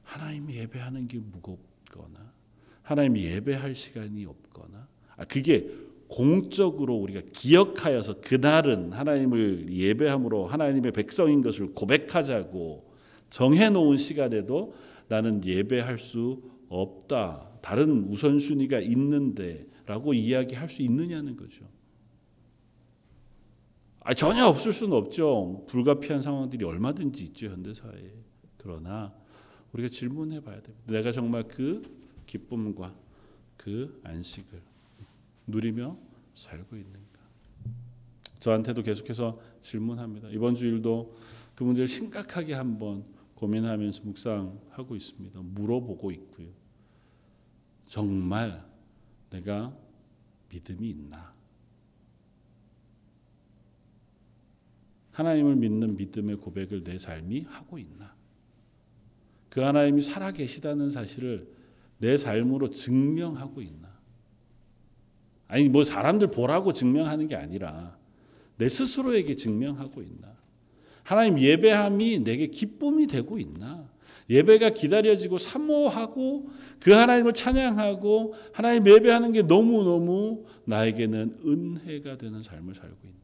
하나님 예배하는 게 무겁거나 하나님 예배할 시간이 없거나 아 그게 공적으로 우리가 기억하여서 그날은 하나님을 예배함으로 하나님의 백성인 것을 고백하자고 정해 놓은 시간에도 나는 예배할 수 없다. 다른 우선순위가 있는데 라고 이야기할 수 있느냐는 거죠. 아, 전혀 없을 수는 없죠. 불가피한 상황들이 얼마든지 있죠 현대 사회에. 그러나 우리가 질문해 봐야 됩니다. 내가 정말 그 기쁨과 그 안식을 누리며 살고 있는가? 저한테도 계속해서 질문합니다. 이번 주일도 그 문제를 심각하게 한번 고민하면서 묵상하고 있습니다. 물어보고 있고요. 정말 내가 믿음이 있나? 하나님을 믿는 믿음의 고백을 내 삶이 하고 있나? 그 하나님이 살아 계시다는 사실을 내 삶으로 증명하고 있나? 아니 뭐 사람들 보라고 증명하는 게 아니라 내 스스로에게 증명하고 있나? 하나님 예배함이 내게 기쁨이 되고 있나? 예배가 기다려지고 사모하고 그 하나님을 찬양하고 하나님 예배하는 게 너무너무 나에게는 은혜가 되는 삶을 살고 있나?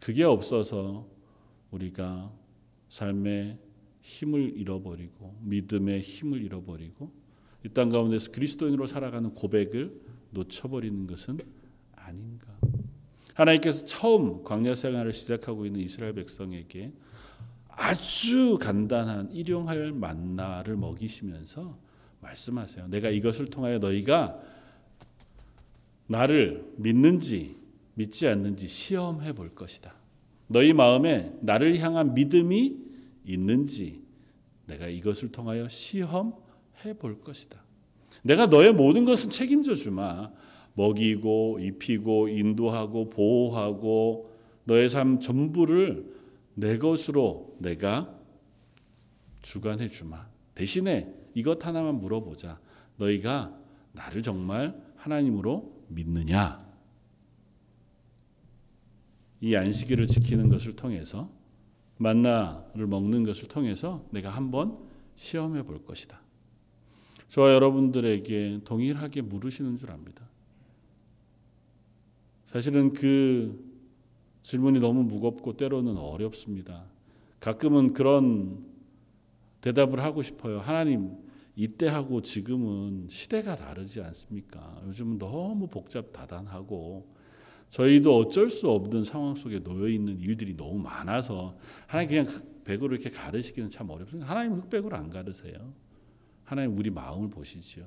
그게 없어서 우리가 삶의 힘을 잃어버리고 믿음의 힘을 잃어버리고 이 땅 가운데서 그리스도인으로 살아가는 고백을 놓쳐버리는 것은 아닌가. 하나님께서 처음 광야 생활을 시작하고 있는 이스라엘 백성에게 아주 간단한 일용할 만나를 먹이시면서 말씀하세요. 내가 이것을 통하여 너희가 나를 믿는지 믿지 않는지 시험해 볼 것이다. 너희 마음에 나를 향한 믿음이 있는지 내가 이것을 통하여 시험 해볼 것이다. 내가 너의 모든 것은 책임져 주마. 먹이고 입히고 인도하고 보호하고 너의 삶 전부를 내 것으로 내가 주관해 주마. 대신에 이것 하나만 물어보자. 너희가 나를 정말 하나님으로 믿느냐? 이 안식일을 지키는 것을 통해서 만나를 먹는 것을 통해서 내가 한번 시험해 볼 것이다. 저와 여러분들에게 동일하게 물으시는 줄 압니다. 사실은 그 질문이 너무 무겁고 때로는 어렵습니다. 가끔은 그런 대답을 하고 싶어요. 하나님, 이때하고 지금은 시대가 다르지 않습니까? 요즘은 너무 복잡 다단하고 저희도 어쩔 수 없는 상황 속에 놓여 있는 일들이 너무 많아서 하나님 그냥 흑백으로 이렇게 가르시기는 참 어렵습니다. 하나님 흑백으로 안 가르세요. 하나님 우리 마음을 보시지요.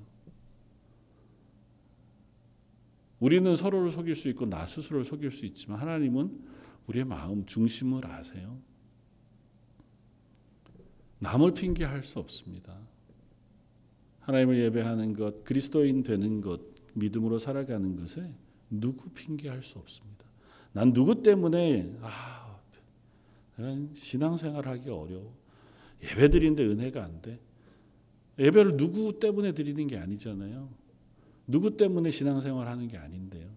우리는 서로를 속일 수 있고 나 스스로를 속일 수 있지만 하나님은 우리의 마음 중심을 아세요. 남을 핑계할 수 없습니다. 하나님을 예배하는 것, 그리스도인 되는 것, 믿음으로 살아가는 것에 누구 핑계할 수 없습니다. 난 누구 때문에 아, 신앙생활하기 어려워. 예배드리는데 은혜가 안 돼. 예배를 누구 때문에 드리는 게 아니잖아요. 누구 때문에 신앙생활 하는 게 아닌데요.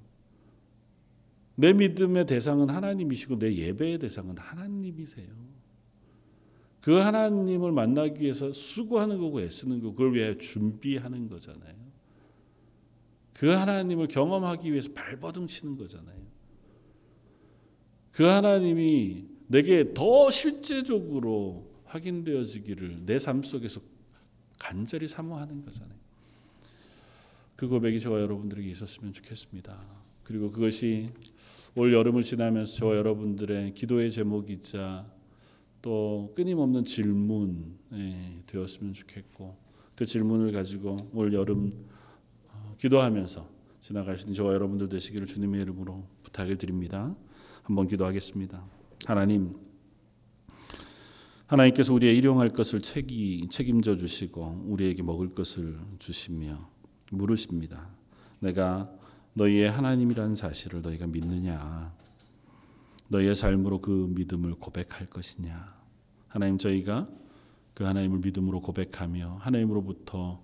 내 믿음의 대상은 하나님이시고 내 예배의 대상은 하나님이세요. 그 하나님을 만나기 위해서 수고하는 거고 애쓰는 거 그걸 위해 준비하는 거잖아요. 그 하나님을 경험하기 위해서 발버둥 치는 거잖아요. 그 하나님이 내게 더 실제적으로 확인되어지기를 내 삶 속에서 간절히 사모하는 거잖아요. 그 고백이 저와 여러분들에게 있었으면 좋겠습니다. 그리고 그것이 올 여름을 지나면서 저와 여러분들의 기도의 제목이자 또 끊임없는 질문 예, 되었으면 좋겠고 그 질문을 가지고 올 여름 어, 기도하면서 지나가시는 저와 여러분들 되시기를 주님의 이름으로 부탁을 드립니다. 한번 기도하겠습니다. 하나님, 하나님께서 우리의 일용할 것을 책이, 책임져 주시고 우리에게 먹을 것을 주시며 물으십니다. 내가 너희의 하나님이라는 사실을 너희가 믿느냐? 너희의 삶으로 그 믿음을 고백할 것이냐? 하나님 저희가 그 하나님을 믿음으로 고백하며 하나님으로부터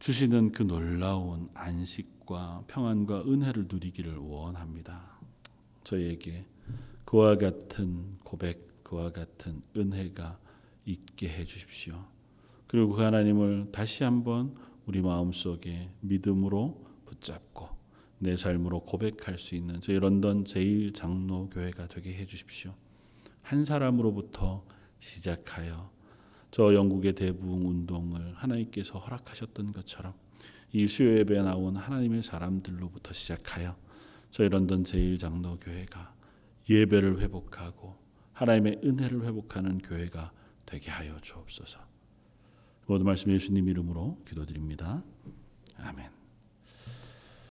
주시는 그 놀라운 안식과 평안과 은혜를 누리기를 원합니다. 저희에게 그와 같은 고백, 그와 같은 은혜가 있게 해 주십시오. 그리고 그 하나님을 다시 한번 우리 마음속에 믿음으로 붙잡고 내 삶으로 고백할 수 있는 저희 런던 제일 장로 교회가 되게 해 주십시오. 한 사람으로부터 시작하여 저 영국의 대부흥 운동을 하나님께서 허락하셨던 것처럼 이 수요 예배에 나온 하나님의 사람들로부터 시작하여 저희 런던 제일 장로 교회가 예배를 회복하고 하나님의 은혜를 회복하는 교회가 되게 하여 주옵소서. 모든 말씀 예수님 이름으로 기도드립니다. 아멘.